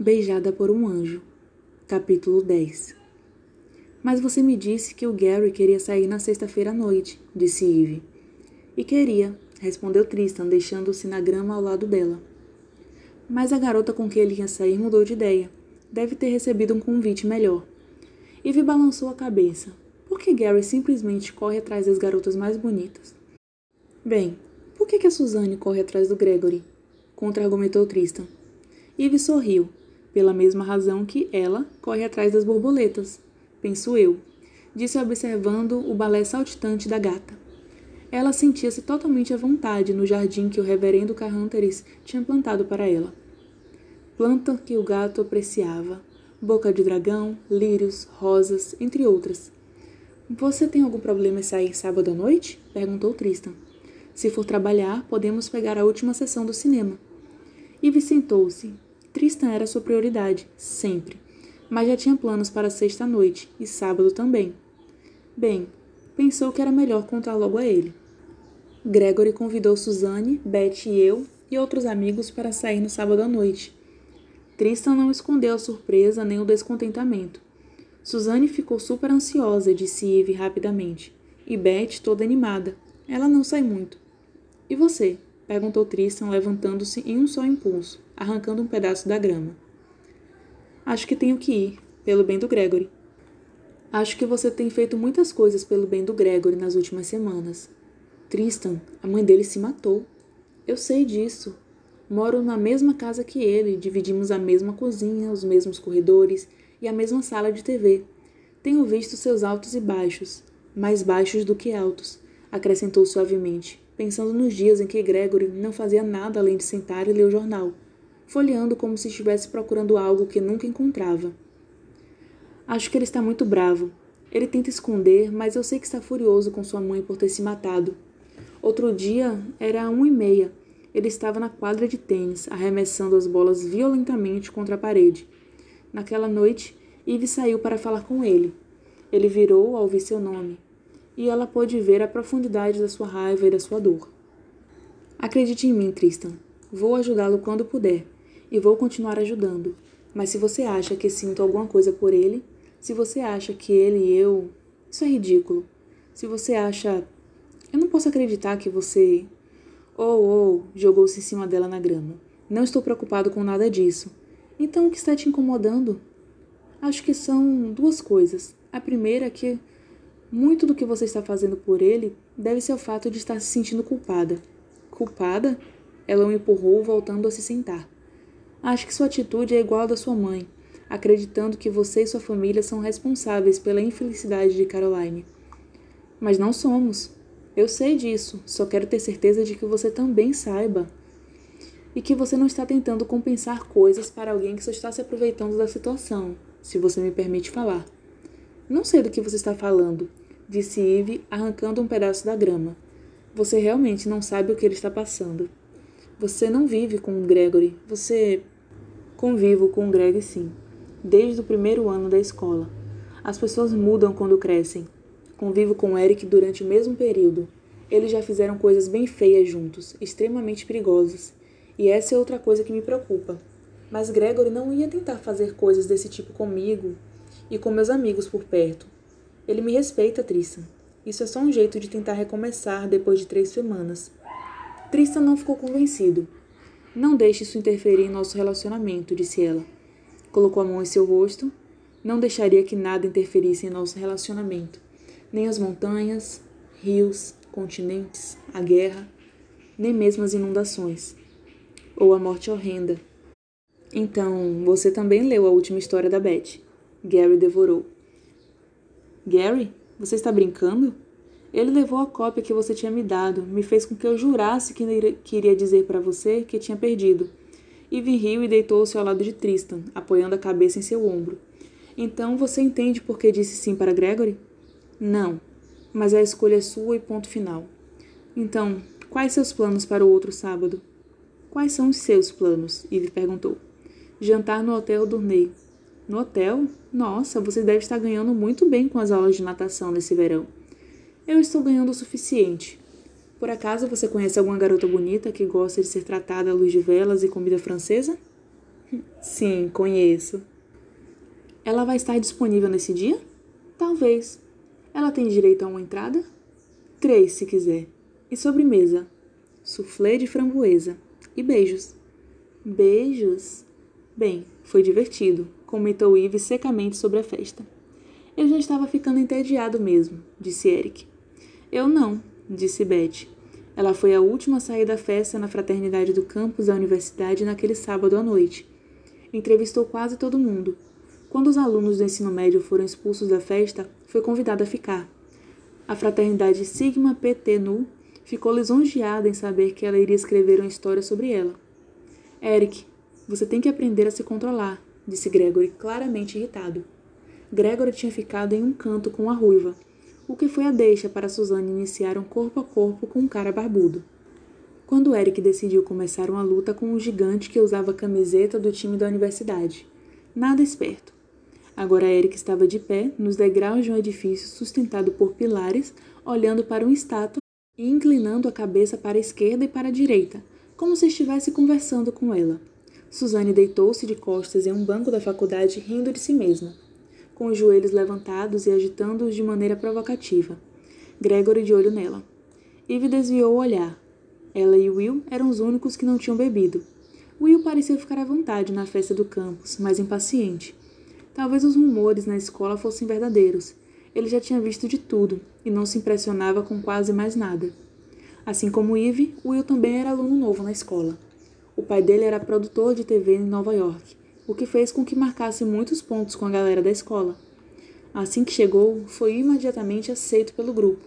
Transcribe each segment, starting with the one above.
Beijada por um anjo. Capítulo 10 Mas você me disse que o Gary queria sair na sexta-feira à noite, disse Eve. E queria, respondeu Tristan, deixando-se na grama ao lado dela. Mas a garota com quem ele ia sair mudou de ideia. Deve ter recebido um convite melhor. Eve balançou a cabeça. Por que Gary simplesmente corre atrás das garotas mais bonitas? Bem, por que, que a Suzanne corre atrás do Gregory? Contra-argumentou Tristan. Eve sorriu, pela mesma razão que ela corre atrás das borboletas, penso eu, disse observando o balé saltitante da gata. Ela sentia-se totalmente à vontade no jardim que o reverendo Carranteris tinha plantado para ela. Planta que o gato apreciava, boca de dragão, lírios, rosas, entre outras. Você tem algum problema em sair sábado à noite? perguntou Tristan. Se for trabalhar, podemos pegar a última sessão do cinema. Ivy sentou-se, Tristan era sua prioridade, sempre. Mas já tinha planos para sexta-noite e sábado também. Bem, pensou que era melhor contar logo a ele. Gregory convidou Suzanne, Beth e eu e outros amigos para sair no sábado à noite. Tristan não escondeu a surpresa nem o descontentamento. Suzanne ficou super ansiosa, disse Eve rapidamente. E Beth toda animada. Ela não sai muito. E você? perguntou Tristan, levantando-se em um só impulso, arrancando um pedaço da grama. Acho que tenho que ir, pelo bem do Gregory. Acho que você tem feito muitas coisas pelo bem do Gregory nas últimas semanas. Tristan, a mãe dele se matou. Eu sei disso. Moro na mesma casa que ele, dividimos a mesma cozinha, os mesmos corredores e a mesma sala de TV. Tenho visto seus altos e baixos, mais baixos do que altos, acrescentou suavemente, pensando nos dias em que Gregory não fazia nada além de sentar e ler o jornal, folheando como se estivesse procurando algo que nunca encontrava. Acho que ele está muito bravo. Ele tenta esconder, mas eu sei que está furioso com sua mãe por ter se matado. Outro dia era um e meia. Ele estava na quadra de tênis, arremessando as bolas violentamente contra a parede. Naquela noite, Eve saiu para falar com ele. Ele virou ao ouvir seu nome e ela pôde ver a profundidade da sua raiva e da sua dor. Acredite em mim, Tristan. Vou ajudá-lo quando puder e vou continuar ajudando. Mas se você acha que sinto alguma coisa por ele, se você acha que ele e eu. Isso é ridículo. Se você acha. Eu não posso acreditar que você. Oh, oh, jogou-se em cima dela na grama. Não estou preocupado com nada disso. Então o que está te incomodando? Acho que são duas coisas. A primeira é que muito do que você está fazendo por ele deve ser o fato de estar se sentindo culpada. Culpada? Ela o empurrou, voltando a se sentar. Acho que sua atitude é igual à da sua mãe, acreditando que você e sua família são responsáveis pela infelicidade de Caroline. Mas não somos. Eu sei disso, só quero ter certeza de que você também saiba. E que você não está tentando compensar coisas para alguém que só está se aproveitando da situação, se você me permite falar. Não sei do que você está falando, disse Eve, arrancando um pedaço da grama. Você realmente não sabe o que ele está passando. Você não vive com o Gregory. Você. Convivo com o Greg, sim. Desde o primeiro ano da escola. As pessoas mudam quando crescem. Convivo com Eric durante o mesmo período. Eles já fizeram coisas bem feias juntos, extremamente perigosas. E essa é outra coisa que me preocupa. Mas Gregory não ia tentar fazer coisas desse tipo comigo e com meus amigos por perto. Ele me respeita, Tristan. Isso é só um jeito de tentar recomeçar depois de três semanas. Tristan não ficou convencido. Não deixe isso interferir em nosso relacionamento, disse ela. Colocou a mão em seu rosto. Não deixaria que nada interferisse em nosso relacionamento. Nem as montanhas, rios, continentes, a guerra, nem mesmo as inundações. Ou a morte horrenda. Então, você também leu a última história da Beth. Gary devorou. Gary, você está brincando? Ele levou a cópia que você tinha me dado, me fez com que eu jurasse que queria dizer para você que tinha perdido. Ivy riu e deitou-se ao lado de Tristan, apoiando a cabeça em seu ombro. Então você entende por que disse sim para Gregory? Não, mas a escolha é sua e ponto final. Então, quais seus planos para o outro sábado? Quais são os seus planos? Ivy perguntou. Jantar no Hotel Dorney, no hotel? Nossa, você deve estar ganhando muito bem com as aulas de natação nesse verão. Eu estou ganhando o suficiente. Por acaso você conhece alguma garota bonita que gosta de ser tratada à luz de velas e comida francesa? Sim, conheço. Ela vai estar disponível nesse dia? Talvez. Ela tem direito a uma entrada? Três, se quiser. E sobremesa? Soufflé de framboesa. E beijos. Beijos? Bem, foi divertido, comentou Yves secamente sobre a festa. Eu já estava ficando entediado mesmo, disse Eric. Eu não, disse Beth. Ela foi a última a sair da festa na fraternidade do campus da universidade naquele sábado à noite. Entrevistou quase todo mundo. Quando os alunos do ensino médio foram expulsos da festa, foi convidada a ficar. A fraternidade Sigma PT Nu ficou lisonjeada em saber que ela iria escrever uma história sobre ela. Eric, você tem que aprender a se controlar, disse Gregory, claramente irritado. Gregory tinha ficado em um canto com a ruiva, o que foi a deixa para Suzanne iniciar um corpo a corpo com um cara barbudo. Quando Eric decidiu começar uma luta com um gigante que usava a camiseta do time da universidade. Nada esperto. Agora Eric estava de pé, nos degraus de um edifício sustentado por pilares, olhando para uma estátua e inclinando a cabeça para a esquerda e para a direita, como se estivesse conversando com ela. Suzanne deitou-se de costas em um banco da faculdade, rindo de si mesma com os joelhos levantados e agitando-os de maneira provocativa. Gregory de olho nela. Eve desviou o olhar. Ela e Will eram os únicos que não tinham bebido. Will parecia ficar à vontade na festa do campus, mas impaciente. Talvez os rumores na escola fossem verdadeiros. Ele já tinha visto de tudo e não se impressionava com quase mais nada. Assim como Eve, Will também era aluno novo na escola. O pai dele era produtor de TV em Nova York o que fez com que marcasse muitos pontos com a galera da escola. Assim que chegou, foi imediatamente aceito pelo grupo,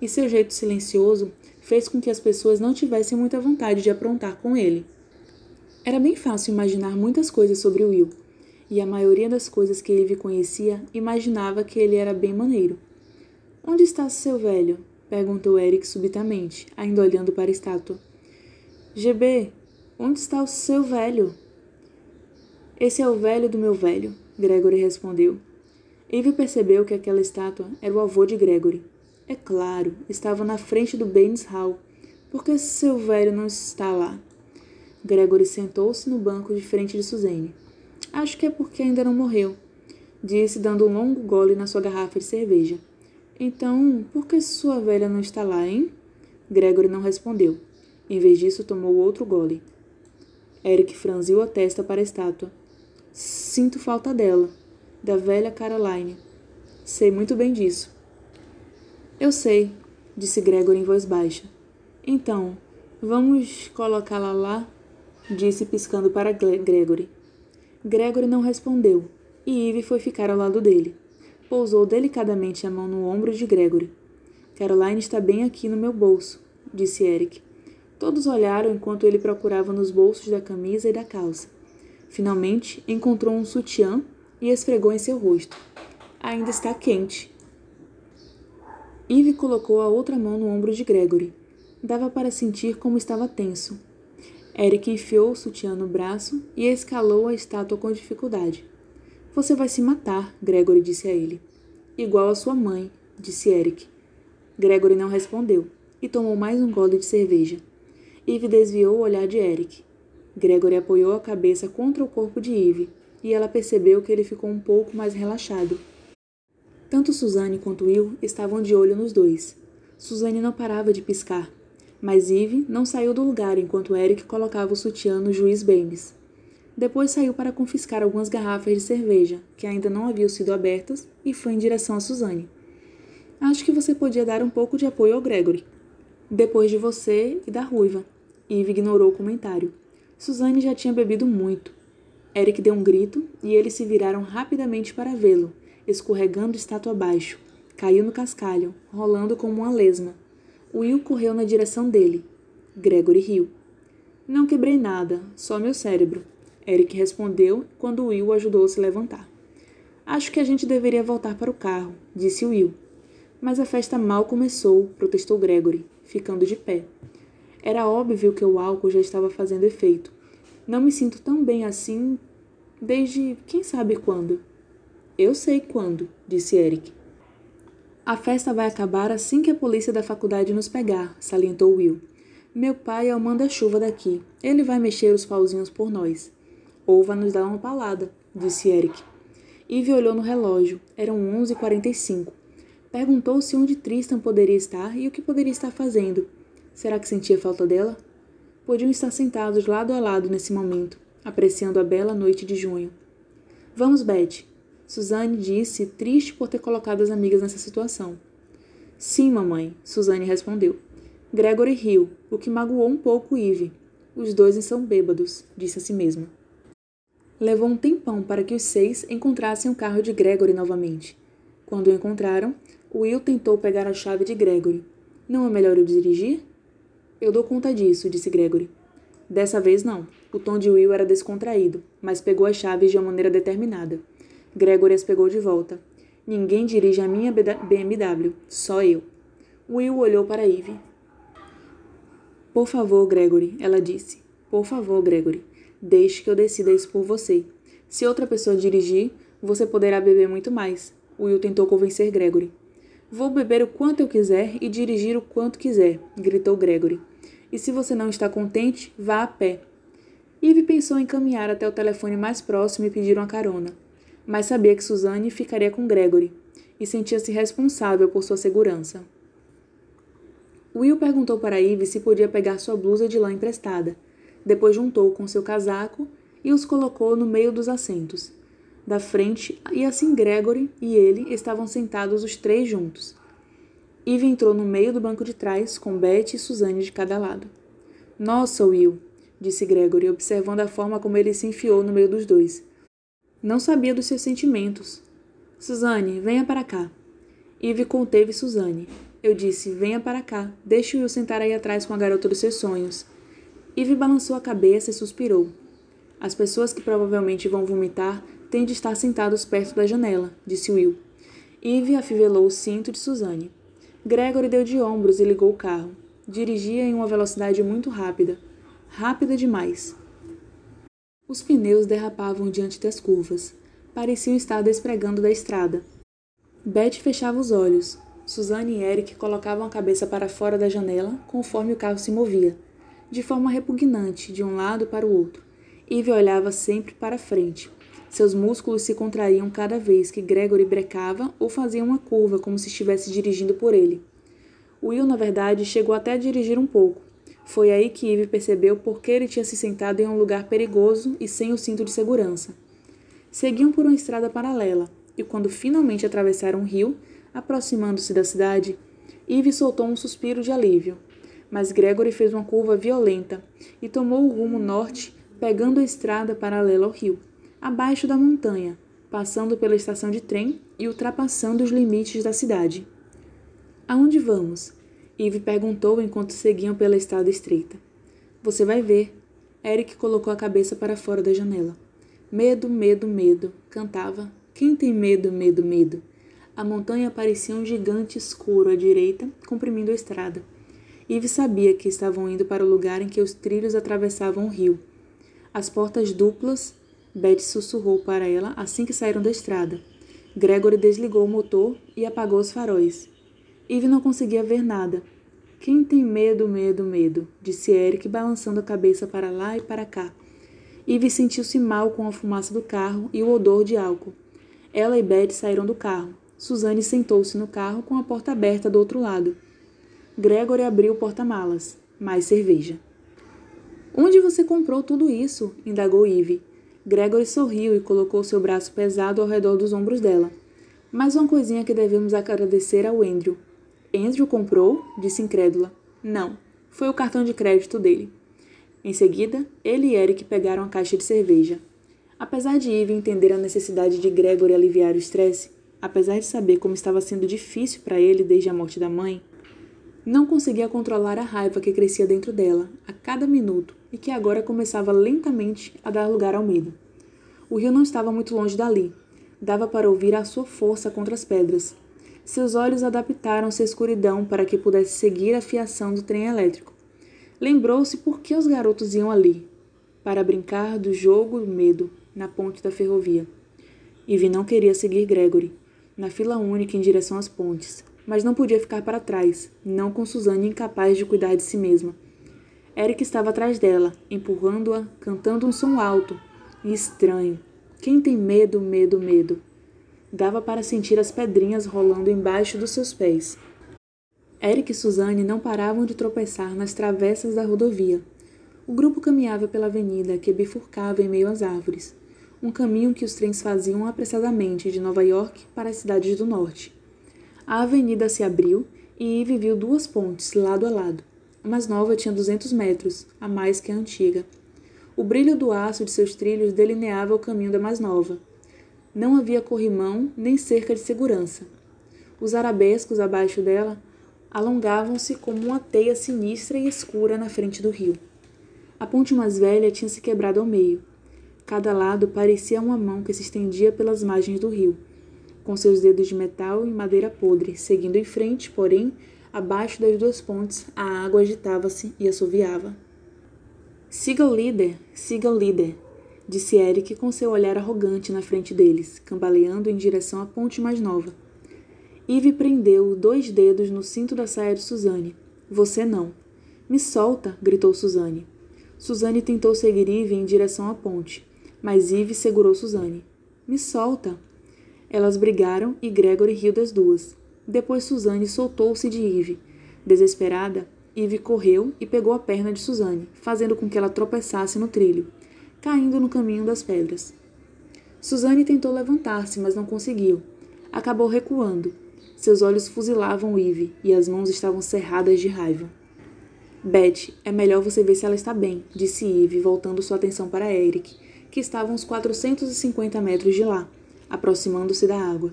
e seu jeito silencioso fez com que as pessoas não tivessem muita vontade de aprontar com ele. Era bem fácil imaginar muitas coisas sobre Will, e a maioria das coisas que Eve conhecia imaginava que ele era bem maneiro. Onde está seu velho? perguntou Eric subitamente, ainda olhando para a estátua. GB, onde está o seu velho? Esse é o velho do meu velho, Gregory respondeu. Eve percebeu que aquela estátua era o avô de Gregory. É claro, estava na frente do Baines Hall. Por que seu velho não está lá? Gregory sentou-se no banco de frente de Suzanne. Acho que é porque ainda não morreu, disse, dando um longo gole na sua garrafa de cerveja. Então, por que sua velha não está lá, hein? Gregory não respondeu. Em vez disso, tomou outro gole. Eric franziu a testa para a estátua. Sinto falta dela, da velha Caroline. Sei muito bem disso. Eu sei, disse Gregory em voz baixa. Então, vamos colocá-la lá? Disse piscando para Gregory. Gregory não respondeu, e Eve foi ficar ao lado dele. Pousou delicadamente a mão no ombro de Gregory. Caroline está bem aqui no meu bolso, disse Eric. Todos olharam enquanto ele procurava nos bolsos da camisa e da calça. Finalmente, encontrou um sutiã e esfregou em seu rosto. Ainda está quente. Eve colocou a outra mão no ombro de Gregory. Dava para sentir como estava tenso. Eric enfiou o sutiã no braço e escalou a estátua com dificuldade. Você vai se matar, Gregory disse a ele. Igual a sua mãe, disse Eric. Gregory não respondeu e tomou mais um gole de cerveja. Eve desviou o olhar de Eric. Gregory apoiou a cabeça contra o corpo de Eve, e ela percebeu que ele ficou um pouco mais relaxado. Tanto Suzanne quanto Will estavam de olho nos dois. Suzanne não parava de piscar, mas Eve não saiu do lugar enquanto Eric colocava o sutiã no juiz Baines. Depois saiu para confiscar algumas garrafas de cerveja, que ainda não haviam sido abertas, e foi em direção a Suzanne. Acho que você podia dar um pouco de apoio ao Gregory. Depois de você e da ruiva. Eve ignorou o comentário. Suzanne já tinha bebido muito. Eric deu um grito e eles se viraram rapidamente para vê-lo, escorregando estátua abaixo. Caiu no cascalho, rolando como uma lesma. Will correu na direção dele. Gregory riu. Não quebrei nada, só meu cérebro. Eric respondeu quando Will o ajudou a se levantar. Acho que a gente deveria voltar para o carro, disse Will. Mas a festa mal começou, protestou Gregory, ficando de pé. Era óbvio que o álcool já estava fazendo efeito. Não me sinto tão bem assim desde quem sabe quando. Eu sei quando, disse Eric. A festa vai acabar assim que a polícia da faculdade nos pegar, salientou Will. Meu pai é o manda-chuva daqui. Ele vai mexer os pauzinhos por nós. ou vai nos dar uma palada, disse Eric. Eve olhou no relógio. Eram 11h45. Perguntou-se onde Tristan poderia estar e o que poderia estar fazendo. Será que sentia falta dela? Podiam estar sentados lado a lado nesse momento, apreciando a bela noite de junho. Vamos, Beth. Suzanne disse, triste por ter colocado as amigas nessa situação. Sim, mamãe, Suzanne respondeu. Gregory riu, o que magoou um pouco Eve. Os dois estão bêbados, disse a si mesma. Levou um tempão para que os seis encontrassem o carro de Gregory novamente. Quando o encontraram, Will tentou pegar a chave de Gregory. Não é melhor eu dirigir? Eu dou conta disso, disse Gregory. Dessa vez não. O tom de Will era descontraído, mas pegou as chaves de uma maneira determinada. Gregory as pegou de volta. Ninguém dirige a minha BMW, só eu. Will olhou para Eve. Por favor, Gregory, ela disse. Por favor, Gregory, deixe que eu decida isso por você. Se outra pessoa dirigir, você poderá beber muito mais. Will tentou convencer Gregory. Vou beber o quanto eu quiser e dirigir o quanto quiser, gritou Gregory. E se você não está contente, vá a pé. Eve pensou em caminhar até o telefone mais próximo e pedir uma carona, mas sabia que Suzanne ficaria com Gregory e sentia-se responsável por sua segurança. Will perguntou para Eve se podia pegar sua blusa de lã emprestada. Depois juntou com seu casaco e os colocou no meio dos assentos. Da frente, e assim Gregory e ele estavam sentados os três juntos. Eve entrou no meio do banco de trás, com Beth e Suzanne de cada lado. Nossa, Will, disse Gregory, observando a forma como ele se enfiou no meio dos dois. Não sabia dos seus sentimentos. Suzanne, venha para cá. Eve conteve Suzanne. Eu disse: Venha para cá, deixe Will sentar aí atrás com a garota dos seus sonhos. Ivy balançou a cabeça e suspirou. As pessoas que provavelmente vão vomitar têm de estar sentados perto da janela, disse Will. Ivy afivelou o cinto de Suzanne. Gregory deu de ombros e ligou o carro. Dirigia em uma velocidade muito rápida. Rápida demais. Os pneus derrapavam diante das curvas. Pareciam estar despregando da estrada. Beth fechava os olhos. Suzanne e Eric colocavam a cabeça para fora da janela conforme o carro se movia, de forma repugnante de um lado para o outro. Eve olhava sempre para frente. Seus músculos se contraíam cada vez que Gregory brecava ou fazia uma curva como se estivesse dirigindo por ele. Will, na verdade, chegou até a dirigir um pouco. Foi aí que Eve percebeu por que ele tinha se sentado em um lugar perigoso e sem o cinto de segurança. Seguiam por uma estrada paralela, e quando finalmente atravessaram um rio, Aproximando-se da cidade, Eve soltou um suspiro de alívio, mas Gregory fez uma curva violenta e tomou o rumo norte, pegando a estrada paralela ao rio, abaixo da montanha, passando pela estação de trem e ultrapassando os limites da cidade. Aonde vamos? Eve perguntou enquanto seguiam pela estrada estreita. Você vai ver. Eric colocou a cabeça para fora da janela. Medo, medo, medo, cantava. Quem tem medo, medo, medo? A montanha parecia um gigante escuro à direita, comprimindo a estrada. Eve sabia que estavam indo para o lugar em que os trilhos atravessavam o rio. As portas duplas, Beth sussurrou para ela assim que saíram da estrada. Gregory desligou o motor e apagou os faróis. Eve não conseguia ver nada. Quem tem medo, medo, medo? disse Eric, balançando a cabeça para lá e para cá. Eve sentiu-se mal com a fumaça do carro e o odor de álcool. Ela e Beth saíram do carro. Suzane sentou-se no carro com a porta aberta do outro lado. Gregory abriu o porta-malas. Mais cerveja. Onde você comprou tudo isso? indagou Eve. Gregory sorriu e colocou seu braço pesado ao redor dos ombros dela. Mais uma coisinha que devemos agradecer ao Andrew. Andrew comprou? disse incrédula. Não, foi o cartão de crédito dele. Em seguida, ele e Eric pegaram a caixa de cerveja. Apesar de Eve entender a necessidade de Gregory aliviar o estresse, apesar de saber como estava sendo difícil para ele desde a morte da mãe, não conseguia controlar a raiva que crescia dentro dela a cada minuto e que agora começava lentamente a dar lugar ao medo. O rio não estava muito longe dali. Dava para ouvir a sua força contra as pedras. Seus olhos adaptaram-se à escuridão para que pudesse seguir a fiação do trem elétrico. Lembrou-se por que os garotos iam ali. Para brincar do jogo do medo na ponte da ferrovia. Ivy não queria seguir Gregory na fila única em direção às pontes, mas não podia ficar para trás, não com Suzane incapaz de cuidar de si mesma. Eric estava atrás dela, empurrando-a, cantando um som alto, e estranho. Quem tem medo, medo, medo? Dava para sentir as pedrinhas rolando embaixo dos seus pés. Eric e Suzanne não paravam de tropeçar nas travessas da rodovia. O grupo caminhava pela avenida que bifurcava em meio às árvores, um caminho que os trens faziam apressadamente de Nova York para as cidades do norte. A avenida se abriu e Eve viu duas pontes lado a lado. Mais nova tinha 200 metros, a mais que a antiga. O brilho do aço de seus trilhos delineava o caminho da mais nova. Não havia corrimão nem cerca de segurança. Os arabescos abaixo dela alongavam-se como uma teia sinistra e escura na frente do rio. A ponte mais velha tinha se quebrado ao meio. Cada lado parecia uma mão que se estendia pelas margens do rio, com seus dedos de metal e madeira podre, seguindo em frente, porém, abaixo das duas pontes, a água agitava-se e assoviava. Siga o líder, siga o líder, disse Eric com seu olhar arrogante na frente deles, cambaleando em direção à ponte mais nova. Eve prendeu dois dedos no cinto da saia de Suzane. Você não. Me solta! gritou Suzane. Suzane tentou seguir Eve em direção à ponte, mas Eve segurou Suzane. Me solta! Elas brigaram e Gregory riu das duas. Depois Suzane soltou-se de Eve. Desesperada, Eve correu e pegou a perna de Suzane, fazendo com que ela tropeçasse no trilho, caindo no caminho das pedras. Suzane tentou levantar-se, mas não conseguiu. Acabou recuando, seus olhos fuzilavam Eve e as mãos estavam cerradas de raiva. Beth, é melhor você ver se ela está bem, disse Eve, voltando sua atenção para Eric, que estava uns 450 metros de lá, aproximando-se da água.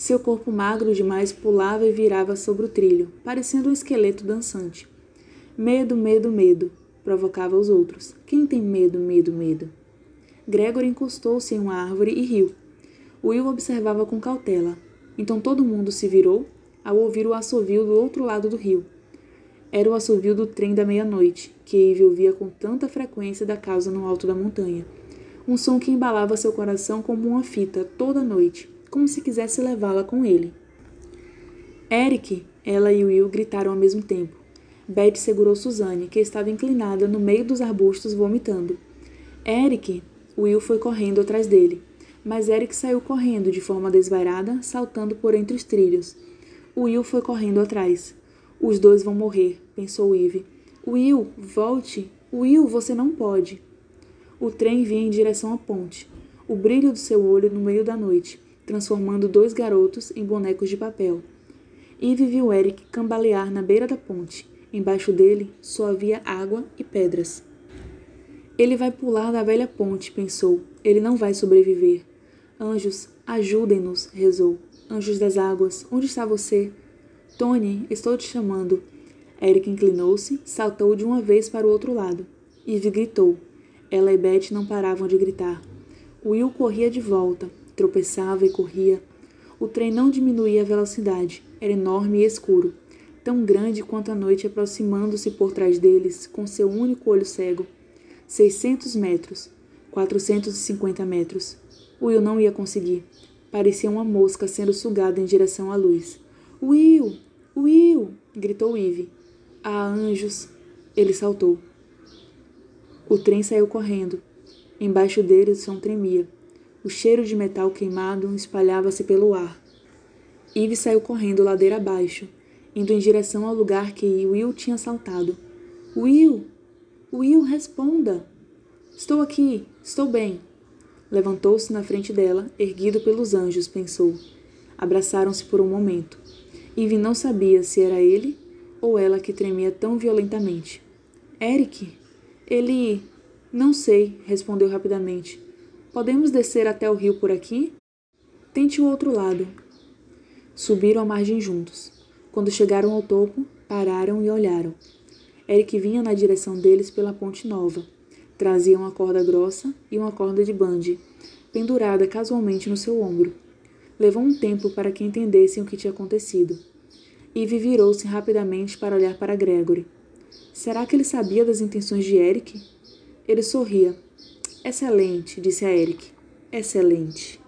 Seu corpo magro demais pulava e virava sobre o trilho, parecendo um esqueleto dançante. Medo, medo, medo, provocava os outros. Quem tem medo, medo, medo? Gregory encostou-se em uma árvore e riu. Will observava com cautela, então todo mundo se virou ao ouvir o assovio do outro lado do rio. Era o assovio do trem da meia-noite, que Eve ouvia com tanta frequência da casa no alto da montanha. Um som que embalava seu coração como uma fita toda noite, como se quisesse levá-la com ele. Eric! Ela e Will gritaram ao mesmo tempo. Beth segurou Suzanne, que estava inclinada no meio dos arbustos vomitando. Eric! Will foi correndo atrás dele mas Eric saiu correndo de forma desvairada, saltando por entre os trilhos. Will foi correndo atrás. Os dois vão morrer, pensou Eve. Will, volte! Will, você não pode! O trem vinha em direção à ponte, o brilho do seu olho no meio da noite, transformando dois garotos em bonecos de papel. Eve viu Eric cambalear na beira da ponte. Embaixo dele só havia água e pedras. Ele vai pular da velha ponte, pensou. Ele não vai sobreviver. Anjos, ajudem-nos, rezou. Anjos das águas, onde está você? Tony, estou te chamando. Eric inclinou-se, saltou de uma vez para o outro lado. Eve gritou. Ela e Beth não paravam de gritar. Will corria de volta, tropeçava e corria. O trem não diminuía a velocidade, era enorme e escuro, tão grande quanto a noite aproximando-se por trás deles com seu único olho cego. 600 metros, 450 metros. Will não ia conseguir. Parecia uma mosca sendo sugada em direção à luz. Will! Will! gritou Eve. Ah, anjos! Ele saltou. O trem saiu correndo. Embaixo dele o som tremia. O cheiro de metal queimado espalhava-se pelo ar. Eve saiu correndo ladeira abaixo, indo em direção ao lugar que Will tinha saltado. Will! Will, responda! Estou aqui, estou bem. Levantou-se na frente dela, erguido pelos anjos, pensou. Abraçaram-se por um momento. Eve não sabia se era ele ou ela que tremia tão violentamente. Eric? Ele. Não sei, respondeu rapidamente. Podemos descer até o rio por aqui? Tente o outro lado. Subiram a margem juntos. Quando chegaram ao topo, pararam e olharam. Eric vinha na direção deles pela ponte nova Trazia uma corda grossa e uma corda de bande, pendurada casualmente no seu ombro. Levou um tempo para que entendessem o que tinha acontecido. Eve virou-se rapidamente para olhar para Gregory. Será que ele sabia das intenções de Eric? Ele sorria. Excelente, disse a Eric. Excelente.